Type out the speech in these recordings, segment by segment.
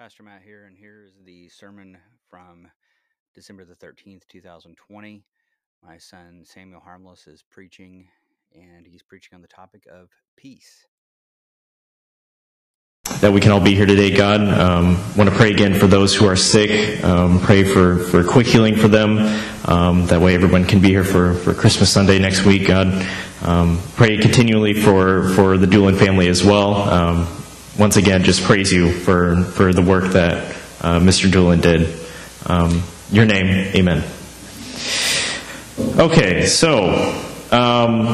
Pastor Matt here, and here is the sermon from December the 13th, 2020. My son Samuel Harmless is preaching, and he's preaching on the topic of peace. That we can all be here today, God. Um, want to pray again for those who are sick. Um, pray for, for quick healing for them. Um, that way, everyone can be here for, for Christmas Sunday next week, God. Um, pray continually for, for the Doolin family as well. Once again, just praise you for, for the work that uh, Mr. Doolin did. Um, your name, amen. Okay, so um,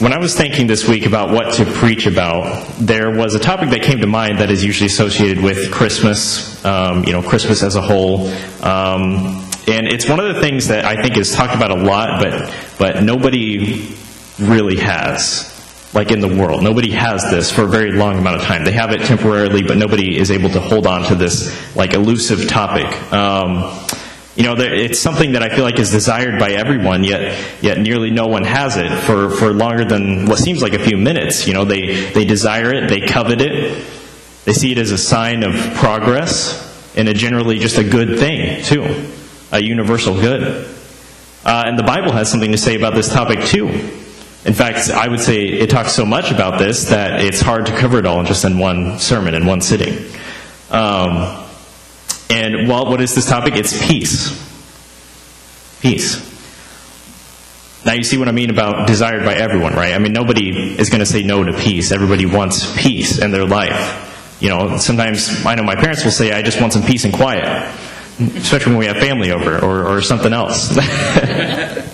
when I was thinking this week about what to preach about, there was a topic that came to mind that is usually associated with Christmas, um, you know, Christmas as a whole. Um, and it's one of the things that I think is talked about a lot, but, but nobody really has like in the world. Nobody has this for a very long amount of time. They have it temporarily, but nobody is able to hold on to this like elusive topic. Um, you know, it's something that I feel like is desired by everyone, yet yet nearly no one has it for, for longer than what seems like a few minutes. You know, they they desire it, they covet it, they see it as a sign of progress and a generally just a good thing too, a universal good. Uh, and the Bible has something to say about this topic too. In fact, I would say it talks so much about this that it's hard to cover it all in just in one sermon, in one sitting. Um, and well, what is this topic? It's peace. Peace. Now, you see what I mean about desired by everyone, right? I mean, nobody is going to say no to peace. Everybody wants peace in their life. You know, sometimes I know my parents will say, I just want some peace and quiet, especially when we have family over or, or something else.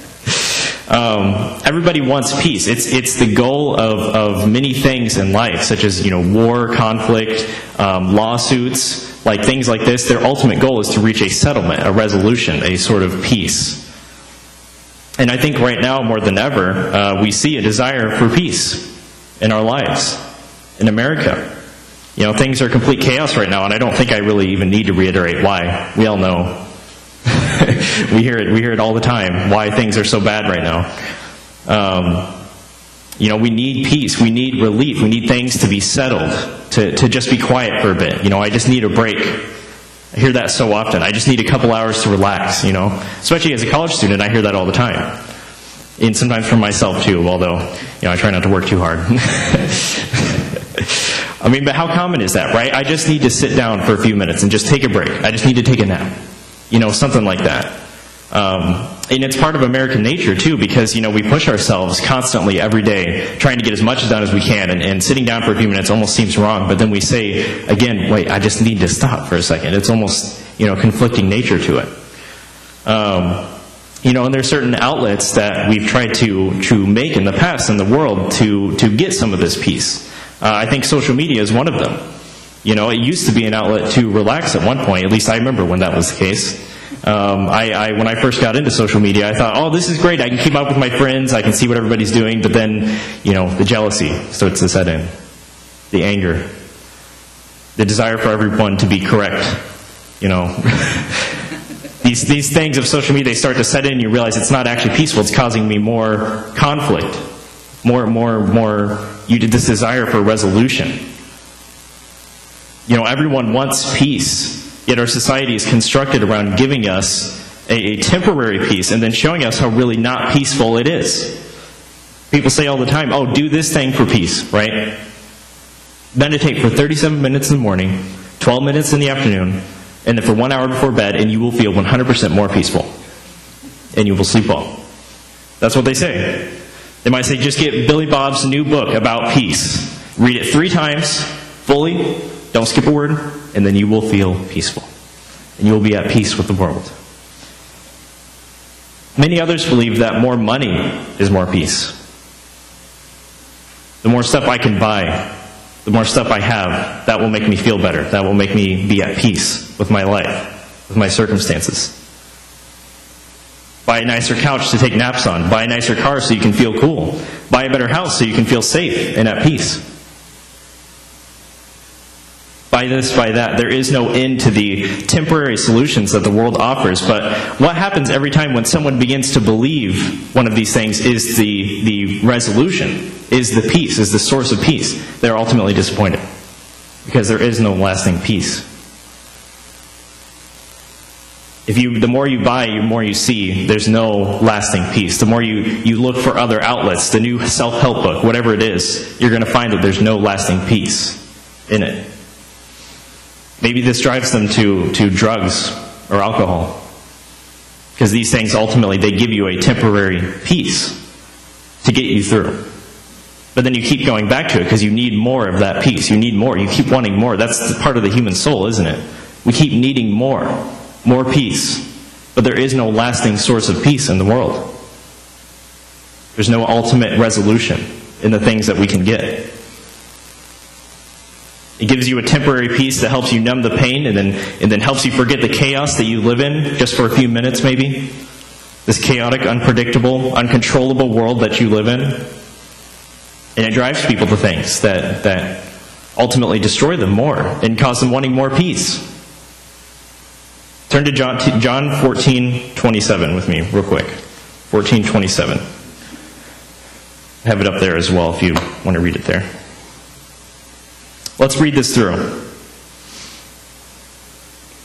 Um, everybody wants peace. It's, it's the goal of, of many things in life, such as you know war, conflict, um, lawsuits, like things like this. Their ultimate goal is to reach a settlement, a resolution, a sort of peace. And I think right now, more than ever, uh, we see a desire for peace in our lives, in America. You know, things are complete chaos right now, and I don't think I really even need to reiterate why. We all know we hear it. We hear it all the time. Why things are so bad right now. Um, you know, we need peace. We need relief. We need things to be settled. To to just be quiet for a bit. You know, I just need a break. I hear that so often. I just need a couple hours to relax. You know, especially as a college student, I hear that all the time. And sometimes from myself too. Although, you know, I try not to work too hard. I mean, but how common is that, right? I just need to sit down for a few minutes and just take a break. I just need to take a nap. You know, something like that. Um, and it's part of American nature too, because you know we push ourselves constantly every day, trying to get as much done as we can, and, and, sitting down for a few minutes almost seems wrong. But then we say again, "Wait, I just need to stop for a second. It's almost you know conflicting nature to it. Um, you know, and there's certain outlets that we've tried to to make in the past in the world to to get some of this peace. Uh, I think social media is one of them. You know, it used to be an outlet to relax at one point. At least I remember when that was the case. Um, I, I, when I first got into social media, I thought, oh, this is great. I can keep up with my friends. I can see what everybody's doing. But then, you know, the jealousy starts to set in, the anger, the desire for everyone to be correct. You know, these these things of social media they start to set in. You realize it's not actually peaceful. It's causing me more conflict, more, more, more. You this desire for resolution. You know, everyone wants peace. Yet our society is constructed around giving us a, a temporary peace and then showing us how really not peaceful it is. People say all the time, oh, do this thing for peace, right? Meditate for 37 minutes in the morning, 12 minutes in the afternoon, and then for one hour before bed, and you will feel 100% more peaceful. And you will sleep well. That's what they say. They might say, just get Billy Bob's new book about peace. Read it three times, fully, don't skip a word, and then you will feel peaceful. And you will be at peace with the world. Many others believe that more money is more peace. The more stuff I can buy, the more stuff I have, that will make me feel better. That will make me be at peace with my life, with my circumstances. Buy a nicer couch to take naps on. Buy a nicer car so you can feel cool. Buy a better house so you can feel safe and at peace by this, by that. There is no end to the temporary solutions that the world offers. But what happens every time when someone begins to believe one of these things is the, the resolution, is the peace, is the source of peace? They're ultimately disappointed because there is no lasting peace. If you, the more you buy, the more you see, there's no lasting peace. The more you, you look for other outlets, the new self help book, whatever it is, you're going to find that there's no lasting peace in it. Maybe this drives them to, to drugs or alcohol. Because these things ultimately, they give you a temporary peace to get you through. But then you keep going back to it because you need more of that peace. You need more. You keep wanting more. That's part of the human soul, isn't it? We keep needing more, more peace. But there is no lasting source of peace in the world. There's no ultimate resolution in the things that we can get. It gives you a temporary peace that helps you numb the pain and then, and then helps you forget the chaos that you live in just for a few minutes, maybe. This chaotic, unpredictable, uncontrollable world that you live in. And it drives people to things that, that ultimately destroy them more and cause them wanting more peace. Turn to John, John 14, 27 with me, real quick. 14, 27. have it up there as well if you want to read it there. Let's read this through.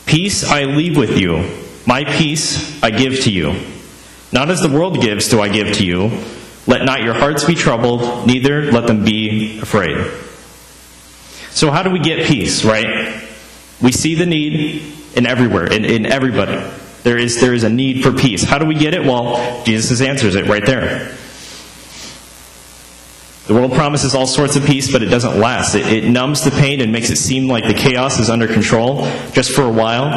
Peace I leave with you, my peace I give to you. Not as the world gives do I give to you. Let not your hearts be troubled, neither let them be afraid. So, how do we get peace, right? We see the need in everywhere, in, in everybody. There is, there is a need for peace. How do we get it? Well, Jesus answers it right there. The world promises all sorts of peace, but it doesn't last. It, it, numbs the pain and makes it seem like the chaos is under control just for a while.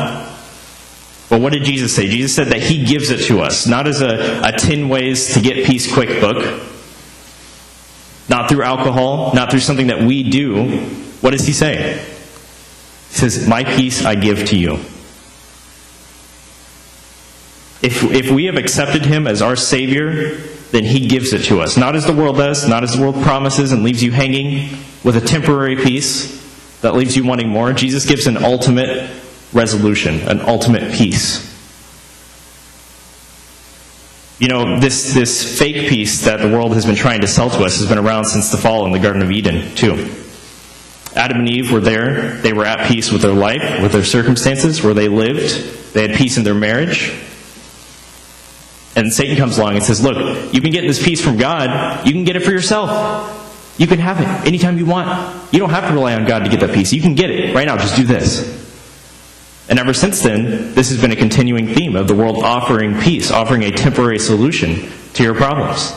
But what did Jesus say? Jesus said that He gives it to us, not as a, a 10 ways to get peace quick book, not through alcohol, not through something that we do. What does He say? He says, My peace I give to you. If, if we have accepted Him as our Savior, then He gives it to us. Not as the world does, not as the world promises and leaves you hanging with a temporary peace that leaves you wanting more. Jesus gives an ultimate resolution, an ultimate peace. You know, this, this fake peace that the world has been trying to sell to us has been around since the fall in the Garden of Eden, too. Adam and Eve were there. They were at peace with their life, with their circumstances, where they lived. They had peace in their marriage. And Satan comes along and says, Look, you can get this peace from God. You can get it for yourself. You can have it anytime you want. You don't have to rely on God to get that peace. You can get it right now. Just do this. And ever since then, this has been a continuing theme of the world offering peace, offering a temporary solution to your problems.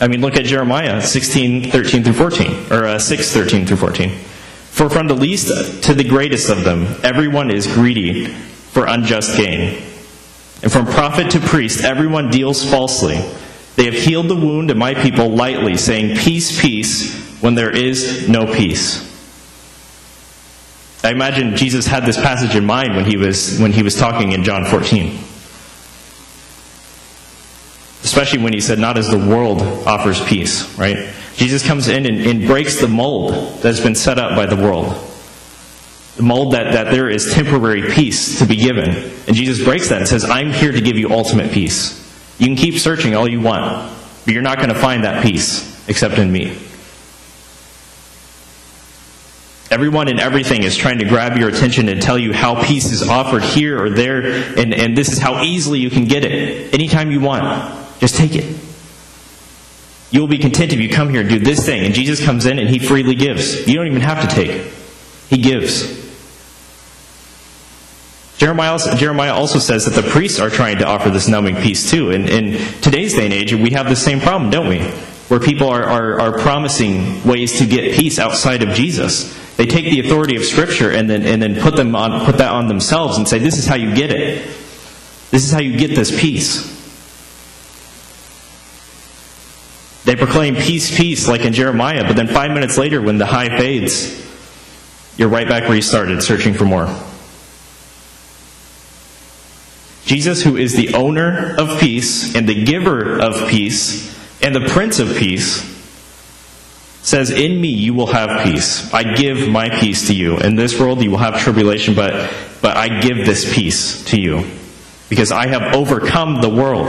I mean, look at Jeremiah 16, 13 through 14, or uh, 6, 13 through 14. For from the least to the greatest of them, everyone is greedy for unjust gain. And from prophet to priest, everyone deals falsely. They have healed the wound of my people lightly, saying, Peace, peace, when there is no peace. I imagine Jesus had this passage in mind when he was, when he was talking in John 14. Especially when he said, Not as the world offers peace, right? Jesus comes in and, and breaks the mold that's been set up by the world. The mold that, that there is temporary peace to be given. And Jesus breaks that and says, I'm here to give you ultimate peace. You can keep searching all you want, but you're not going to find that peace except in me. Everyone and everything is trying to grab your attention and tell you how peace is offered here or there, and, and this is how easily you can get it. Anytime you want, just take it. You will be content if you come here and do this thing. And Jesus comes in and he freely gives. You don't even have to take he gives. Jeremiah also, Jeremiah also says that the priests are trying to offer this numbing peace too. And in today's day and age, we have the same problem, don't we? Where people are, are, are promising ways to get peace outside of Jesus. They take the authority of Scripture and then, and then put, them on, put that on themselves and say, This is how you get it. This is how you get this peace. They proclaim peace, peace, like in Jeremiah, but then five minutes later, when the high fades, you're right back where you started, searching for more. Jesus, who is the owner of peace and the giver of peace and the Prince of Peace, says, In me you will have peace. I give my peace to you. In this world you will have tribulation, but, but I give this peace to you. Because I have overcome the world.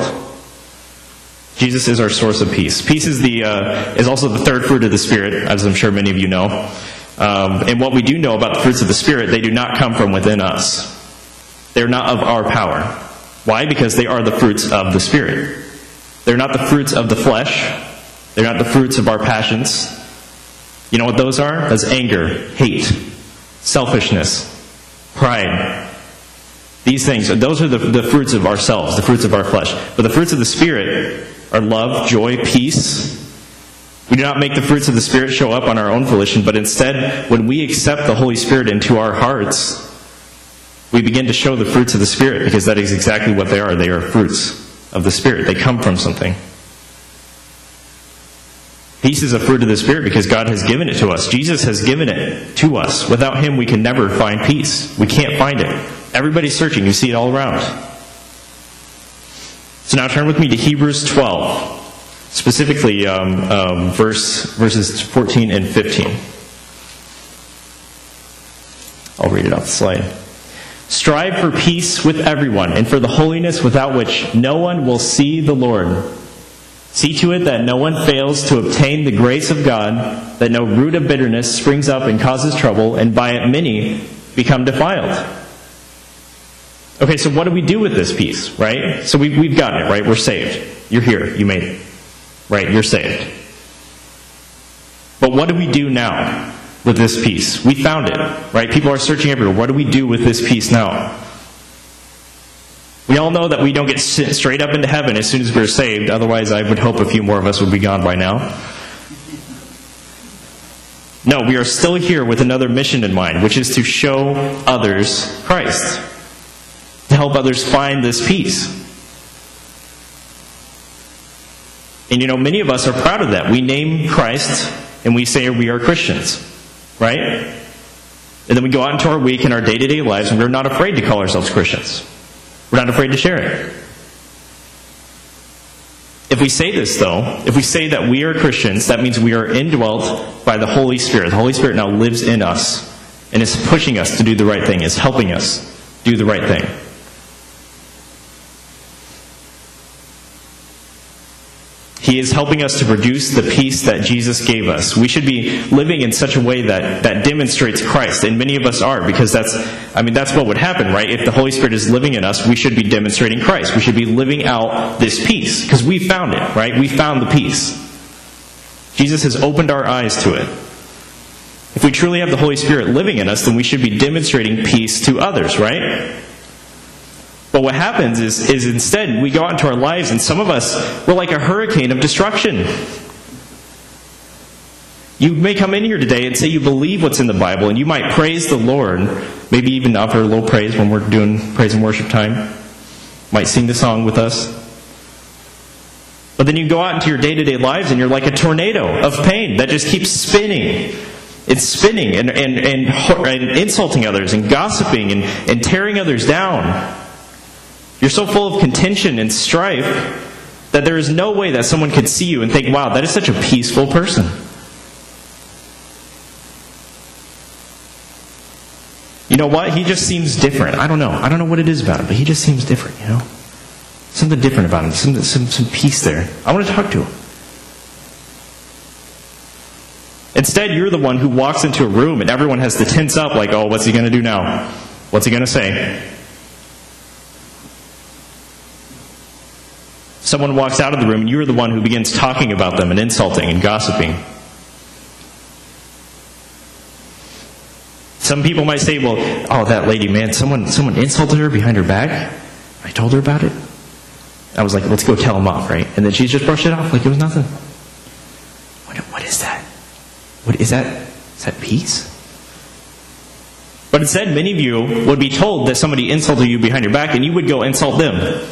Jesus is our source of peace. Peace is, the, uh, is also the third fruit of the Spirit, as I'm sure many of you know. Um, and what we do know about the fruits of the Spirit, they do not come from within us. They're not of our power. Why? Because they are the fruits of the Spirit. They're not the fruits of the flesh. They're not the fruits of our passions. You know what those are? That's anger, hate, selfishness, pride. These things, those are the, the fruits of ourselves, the fruits of our flesh. But the fruits of the Spirit are love, joy, peace. We do not make the fruits of the Spirit show up on our own volition, but instead, when we accept the Holy Spirit into our hearts, we begin to show the fruits of the Spirit because that is exactly what they are. They are fruits of the Spirit, they come from something. Peace is a fruit of the Spirit because God has given it to us. Jesus has given it to us. Without Him, we can never find peace. We can't find it. Everybody's searching. You see it all around. So now turn with me to Hebrews 12, specifically um, um, verse, verses 14 and 15. I'll read it off the slide. Strive for peace with everyone and for the holiness without which no one will see the Lord. See to it that no one fails to obtain the grace of God, that no root of bitterness springs up and causes trouble, and by it many become defiled. Okay, so what do we do with this peace, right? So we, we've gotten it, right? We're saved. You're here. You made it. Right? You're saved. But what do we do now with this peace. We found it, right? People are searching everywhere. What do we do with this peace now? We all know that we don't get straight up into heaven as soon as we're saved. Otherwise, I would hope a few more of us would be gone by now. No, we are still here with another mission in mind, which is to show others Christ, to help others find this peace. And you know, many of us are proud of that. We name Christ and we say we are Christians, right? And then we go out into our week and our day to day lives and we're not afraid to call ourselves Christians. We're not afraid to share it. If we say this, though, if we say that we are Christians, that means we are indwelt by the Holy Spirit. The Holy Spirit now lives in us and is pushing us to do the right thing, is helping us do the right thing. He is helping us to produce the peace that Jesus gave us. We should be living in such a way that, that demonstrates Christ, and many of us are, because that's, I mean, that's what would happen, right? If the Holy Spirit is living in us, we should be demonstrating Christ. We should be living out this peace, because we found it, right? We found the peace. Jesus has opened our eyes to it. If we truly have the Holy Spirit living in us, then we should be demonstrating peace to others, right? But what happens is, is instead we go out into our lives and some of us, we're like a hurricane of destruction. You may come in here today and say you believe what's in the Bible and you might praise the Lord, maybe even offer a little praise when we're doing praise and worship time. Might sing the song with us. But then you go out into your day to day lives and you're like a tornado of pain that just keeps spinning. It's spinning and, and, and, and insulting others and gossiping and, and tearing others down. You're so full of contention and strife that there is no way that someone could see you and think, wow, that is such a peaceful person. You know what? He just seems different. I don't know. I don't know what it is about him, but he just seems different, you know? Something different about him. Some, some, some peace there. I want to talk to him. Instead, you're the one who walks into a room and everyone has to tense up like, oh, what's he going to do now? What's he going to say? Someone walks out of the room, and you're the one who begins talking about them and insulting and gossiping. Some people might say, well, oh, that lady, man, someone, someone insulted her behind her back. I told her about it. I was like, let's go tell him off, right? And then she just brushed it off like it was nothing. What, what is that? What is that? Is that peace? But instead, many of you would be told that somebody insulted you behind your back, and you would go insult them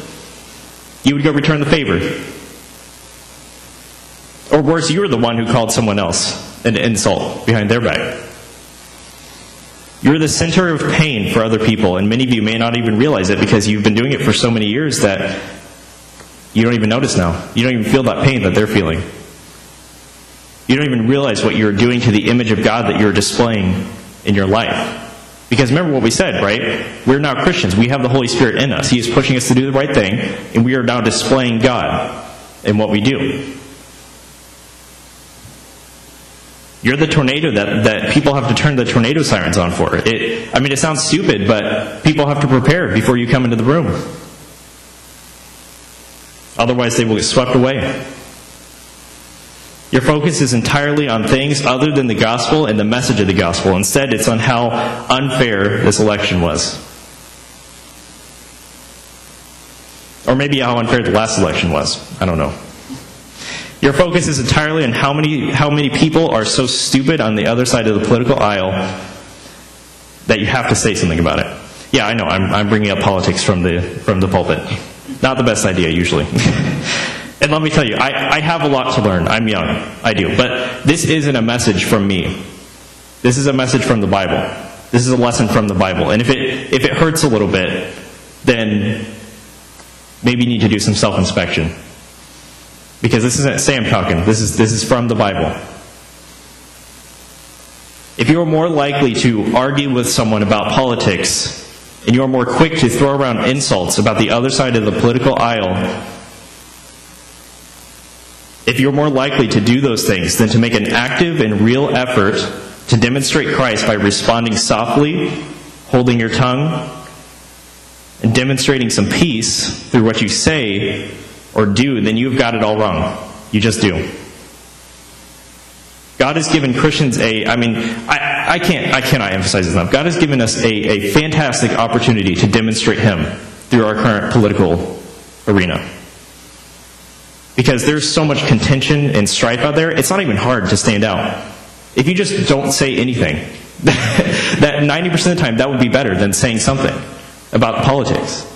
you would go return the favor. Or worse, you were the one who called someone else an insult behind their back. You're the center of pain for other people, and many of you may not even realize it because you've been doing it for so many years that you don't even notice now. You don't even feel that pain that they're feeling. You don't even realize what you're doing to the image of God that you're displaying in your life. Because remember what we said, right? We're now Christians. We have the Holy Spirit in us. He is pushing us to do the right thing, and we are now displaying God in what we do. You're the tornado that, that people have to turn the tornado sirens on for. It, I mean, it sounds stupid, but people have to prepare before you come into the room. Otherwise, they will get swept away. Your focus is entirely on things other than the gospel and the message of the gospel. Instead, it's on how unfair this election was. Or maybe how unfair the last election was. I don't know. Your focus is entirely on how many, how many people are so stupid on the other side of the political aisle that you have to say something about it. Yeah, I know. I'm, I'm bringing up politics from the, from the pulpit. Not the best idea, usually. and let me tell you, I, I have a lot to learn. I'm young. I do. But this isn't a message from me. This is a message from the Bible. This is a lesson from the Bible. And if it, if it hurts a little bit, then maybe you need to do some self inspection. Because this isn't Sam talking, this is, this is from the Bible. If you are more likely to argue with someone about politics, and you are more quick to throw around insults about the other side of the political aisle, if you're more likely to do those things than to make an active and real effort to demonstrate Christ by responding softly, holding your tongue, and demonstrating some peace through what you say or do, then you've got it all wrong. You just do. God has given Christians a, I mean, I, I can't, I cannot emphasize this enough. God has given us a, a fantastic opportunity to demonstrate Him through our current political arena. Because there's so much contention and strife out there, it's not even hard to stand out. If you just don't say anything, that 90% of the time that would be better than saying something about politics.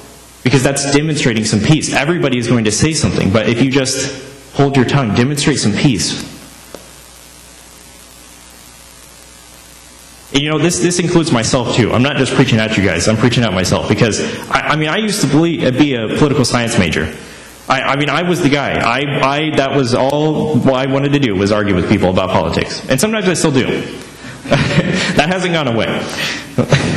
Because that's demonstrating some peace. Everybody is going to say something, but if you just hold your tongue, demonstrate some peace. And you know, this, this includes myself too. I'm not just preaching at you guys, I'm preaching at myself. Because, I, I mean, I used to be a political science major. I, I, mean, I was the guy. I, I, that was all I wanted to do was argue with people about politics. And sometimes I still do. that hasn't gone away.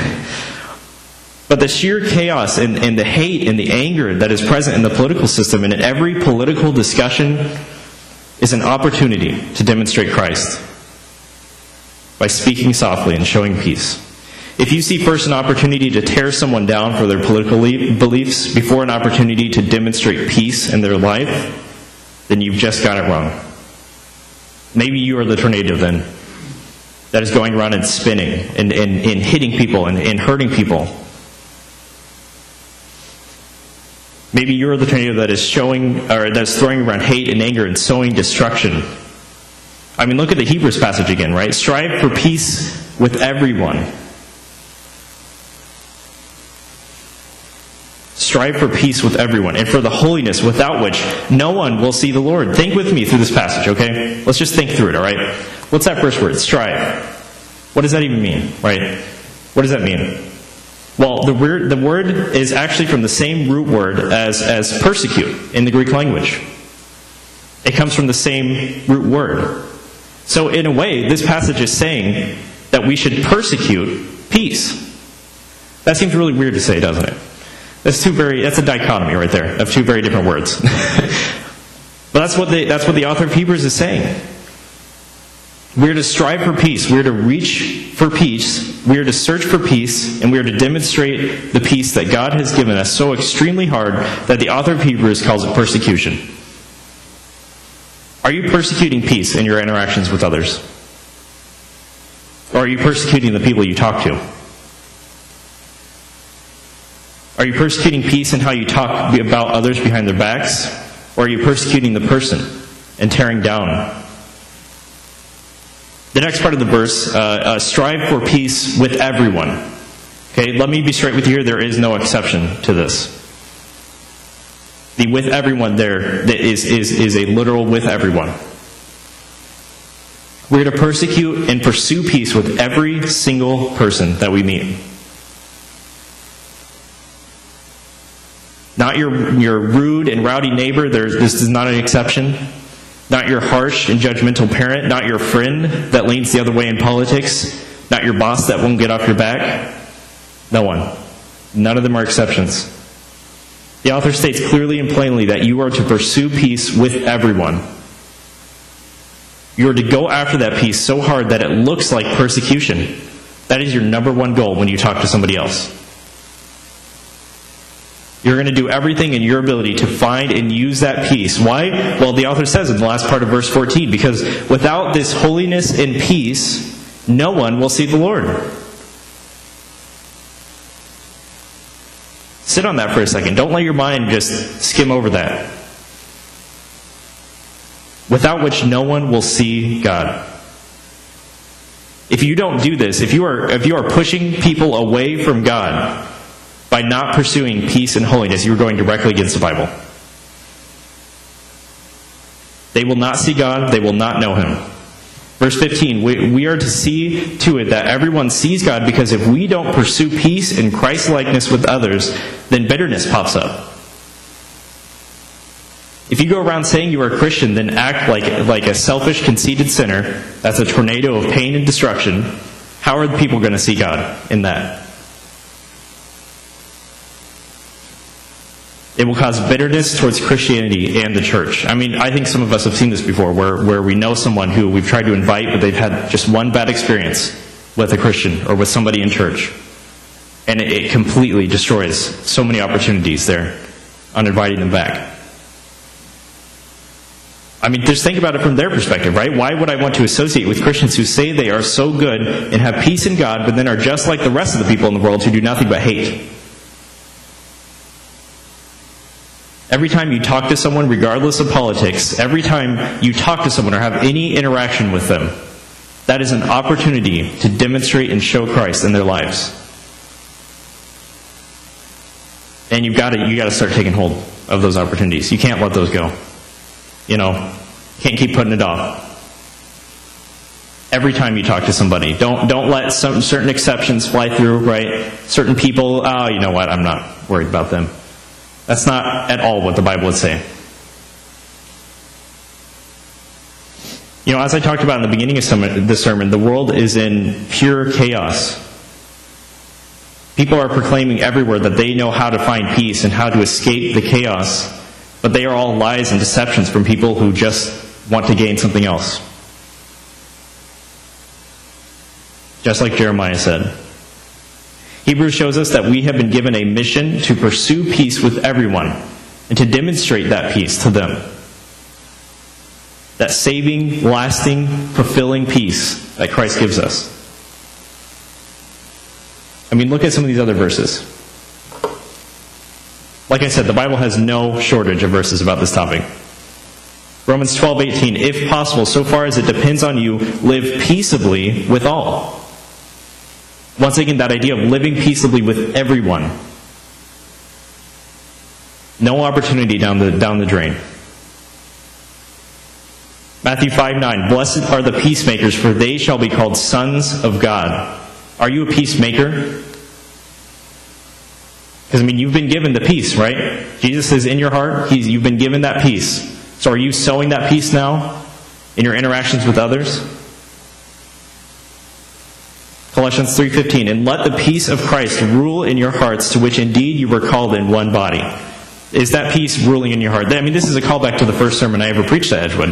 But the sheer chaos and, and the hate and the anger that is present in the political system and in every political discussion is an opportunity to demonstrate Christ by speaking softly and showing peace. If you see first an opportunity to tear someone down for their political beliefs before an opportunity to demonstrate peace in their life, then you've just got it wrong. Maybe you are the tornado then that is going around and spinning and, and, and hitting people and, and hurting people Maybe you're the tornado that is showing, or that's throwing around hate and anger and sowing destruction. I mean, look at the Hebrews passage again, right? Strive for peace with everyone. Strive for peace with everyone and for the holiness without which no one will see the Lord. Think with me through this passage, okay? Let's just think through it, all right? What's that first word? Strive. What does that even mean, right? What does that mean? Well, the word, the word is actually from the same root word as, as persecute in the Greek language. It comes from the same root word. So, in a way, this passage is saying that we should persecute peace. That seems really weird to say, doesn't it? That's two very that's a dichotomy right there of two very different words. but that's what the that's what the author of Hebrews is saying. We are to strive for peace. We are to reach for peace. We are to search for peace. And we are to demonstrate the peace that God has given us so extremely hard that the author of Hebrews calls it persecution. Are you persecuting peace in your interactions with others? Or are you persecuting the people you talk to? Are you persecuting peace in how you talk about others behind their backs? Or are you persecuting the person and tearing down the next part of the verse uh, uh, strive for peace with everyone. Okay, let me be straight with you here. There is no exception to this. The with everyone there is, is, is a literal with everyone. We're to persecute and pursue peace with every single person that we meet. Not your, your rude and rowdy neighbor, this is not an exception. Not your harsh and judgmental parent, not your friend that leans the other way in politics, not your boss that won't get off your back. No one. None of them are exceptions. The author states clearly and plainly that you are to pursue peace with everyone. You are to go after that peace so hard that it looks like persecution. That is your number one goal when you talk to somebody else. You're going to do everything in your ability to find and use that peace. Why? Well, the author says in the last part of verse 14, because without this holiness and peace, no one will see the Lord. Sit on that for a second. Don't let your mind just skim over that. Without which no one will see God. If you don't do this, if you are, if you are pushing people away from God by not pursuing peace and holiness, you are going directly against the Bible. They will not see God, they will not know Him. Verse 15, we, we, are to see to it that everyone sees God because if we don't pursue peace and Christ likeness with others, then bitterness pops up. If you go around saying you are a Christian, then act like, like a selfish, conceited sinner, that's a tornado of pain and destruction, how are the people going to see God in that? It will cause bitterness towards Christianity and the church. I mean, I think some of us have seen this before, where, where we know someone who we've tried to invite, but they've had just one bad experience with a Christian or with somebody in church. And it, it completely destroys so many opportunities there on inviting them back. I mean, just think about it from their perspective, right? Why would I want to associate with Christians who say they are so good and have peace in God, but then are just like the rest of the people in the world who do nothing but hate? Every time you talk to someone, regardless of politics, every time you talk to someone or have any interaction with them, that is an opportunity to demonstrate and show Christ in their lives. And you've got to, you got to start taking hold of those opportunities. You can't let those go. You know, can't keep putting it off. Every time you talk to somebody, don't don't let some certain exceptions fly through. Right? Certain people, oh, you know what? I'm not worried about them. That's not at all what the Bible would say. You know, as I talked about in the beginning of this sermon, the world is in pure chaos. People are proclaiming everywhere that they know how to find peace and how to escape the chaos, but they are all lies and deceptions from people who just want to gain something else. Just like Jeremiah said. Hebrews shows us that we have been given a mission to pursue peace with everyone and to demonstrate that peace to them. That saving, lasting, fulfilling peace that Christ gives us. I mean, look at some of these other verses. Like I said, the Bible has no shortage of verses about this topic. Romans 12:18, if possible, so far as it depends on you, live peaceably with all. Once again, that idea of living peaceably with everyone. No opportunity down the, down the drain. Matthew 5 9. Blessed are the peacemakers, for they shall be called sons of God. Are you a peacemaker? Because, I mean, you've been given the peace, right? Jesus is in your heart. He's, you've been given that peace. So are you sowing that peace now in your interactions with others? Colossians 3:15 and let the peace of Christ rule in your hearts to which indeed you were called in one body. Is that peace ruling in your heart? I mean this is a callback to the first sermon I ever preached at Edgewood.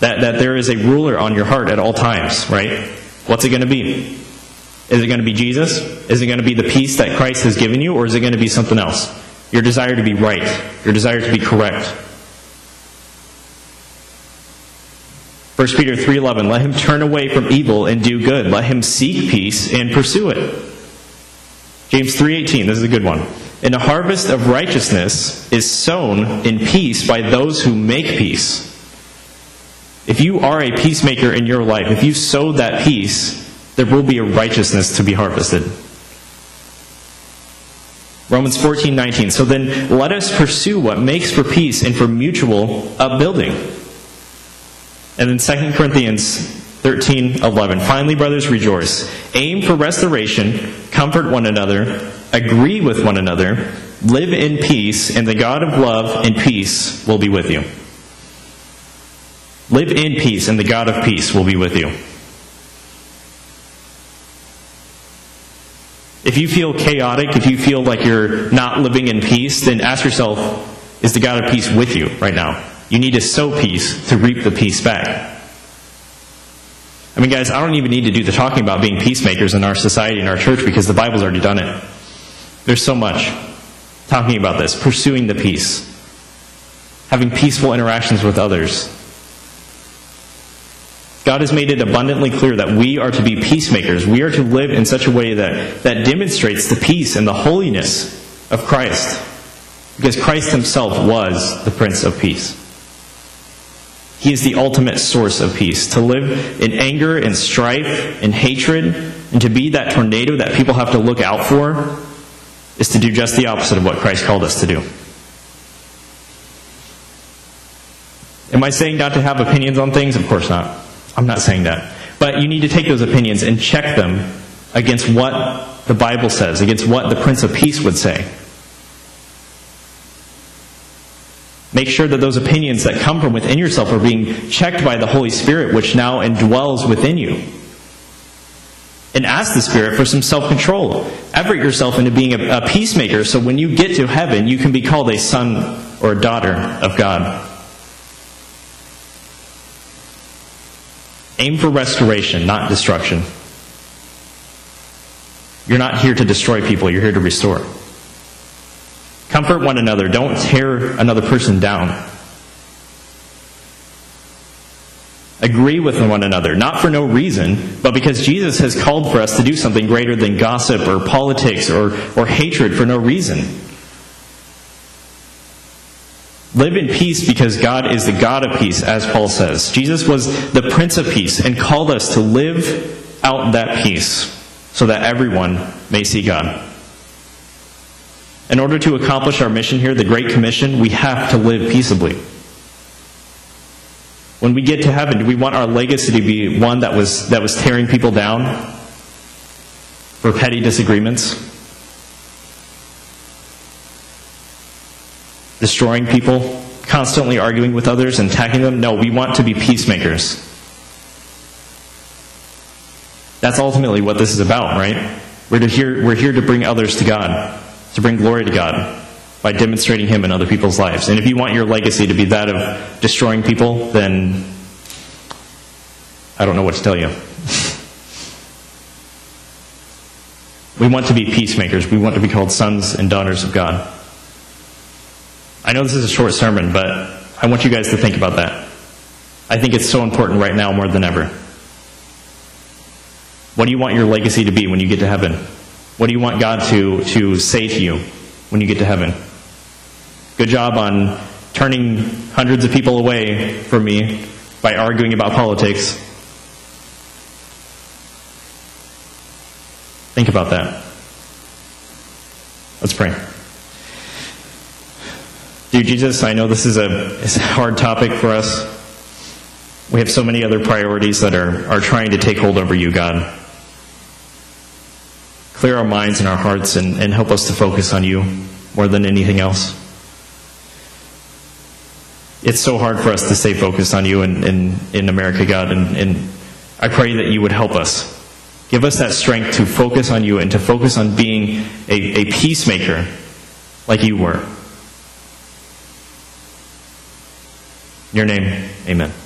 That that there is a ruler on your heart at all times, right? What's it going to be? Is it going to be Jesus? Is it going to be the peace that Christ has given you or is it going to be something else? Your desire to be right, your desire to be correct. 1 Peter 3:11 Let him turn away from evil and do good. Let him seek peace and pursue it. James 3:18 This is a good one. And a harvest of righteousness is sown in peace by those who make peace. If you are a peacemaker in your life, if you sow that peace, there will be a righteousness to be harvested. Romans 14:19 So then let us pursue what makes for peace and for mutual upbuilding. And then 2 Corinthians 13, 11. Finally, brothers, rejoice. Aim for restoration, comfort one another, agree with one another, live in peace, and the God of love and peace will be with you. Live in peace, and the God of peace will be with you. If you feel chaotic, if you feel like you're not living in peace, then ask yourself, is the God of peace with you right now? You need to sow peace to reap the peace back. I mean, guys, I don't even need to do the talking about being peacemakers in our society and our church because the Bible's already done it. There's so much talking about this, pursuing the peace, having peaceful interactions with others. God has made it abundantly clear that we are to be peacemakers. We are to live in such a way that, that demonstrates the peace and the holiness of Christ. Because Christ himself was the Prince of Peace. He is the ultimate source of peace. To live in anger and strife and hatred and to be that tornado that people have to look out for is to do just the opposite of what Christ called us to do. Am I saying not to have opinions on things? Of course not. I'm not saying that. But you need to take those opinions and check them against what the Bible says, against what the Prince of Peace would say. Make sure that those opinions that come from within yourself are being checked by the Holy Spirit, which now indwells within you. And ask the Spirit for some self control. Effort yourself into being a, a peacemaker so when you get to heaven, you can be called a son or a daughter of God. Aim for restoration, not destruction. You're not here to destroy people, you're here to restore. Comfort one another. Don't tear another person down. Agree with one another, not for no reason, but because Jesus has called for us to do something greater than gossip or politics or, or hatred for no reason. Live in peace because God is the God of peace, as Paul says. Jesus was the Prince of Peace and called us to live out that peace so that everyone may see God. In order to accomplish our mission here, the Great Commission, we have to live peaceably. When we get to heaven, do we want our legacy to be one that was, that was tearing people down for petty disagreements? destroying people, constantly arguing with others and attacking them. No, we want to be peacemakers. That's ultimately what this is about, right? We're, to here, we're here to bring others to God, to bring glory to God by demonstrating Him in other people's lives. And if you want your legacy to be that of destroying people, then I don't know what to tell you. we want to be peacemakers. We want to be called sons and daughters of God. I know this is a short sermon, but I want you guys to think about that. I think it's so important right now more than ever. What do you want your legacy to be when you get to heaven? What do you want God to, to say to you when you get to heaven? Good job on turning hundreds of people away from me by arguing about politics. Think about that. Let's pray. Dear Jesus, I know this is a, a hard topic for us. We have so many other priorities that are, are trying to take hold over you, God. Clear our minds and our hearts and, and help us to focus on you more than anything else. It's so hard for us to stay focused on you in, in, in America, God, and, and I pray that you would help us. Give us that strength to focus on you and to focus on being a, a peacemaker like you were. your name, amen.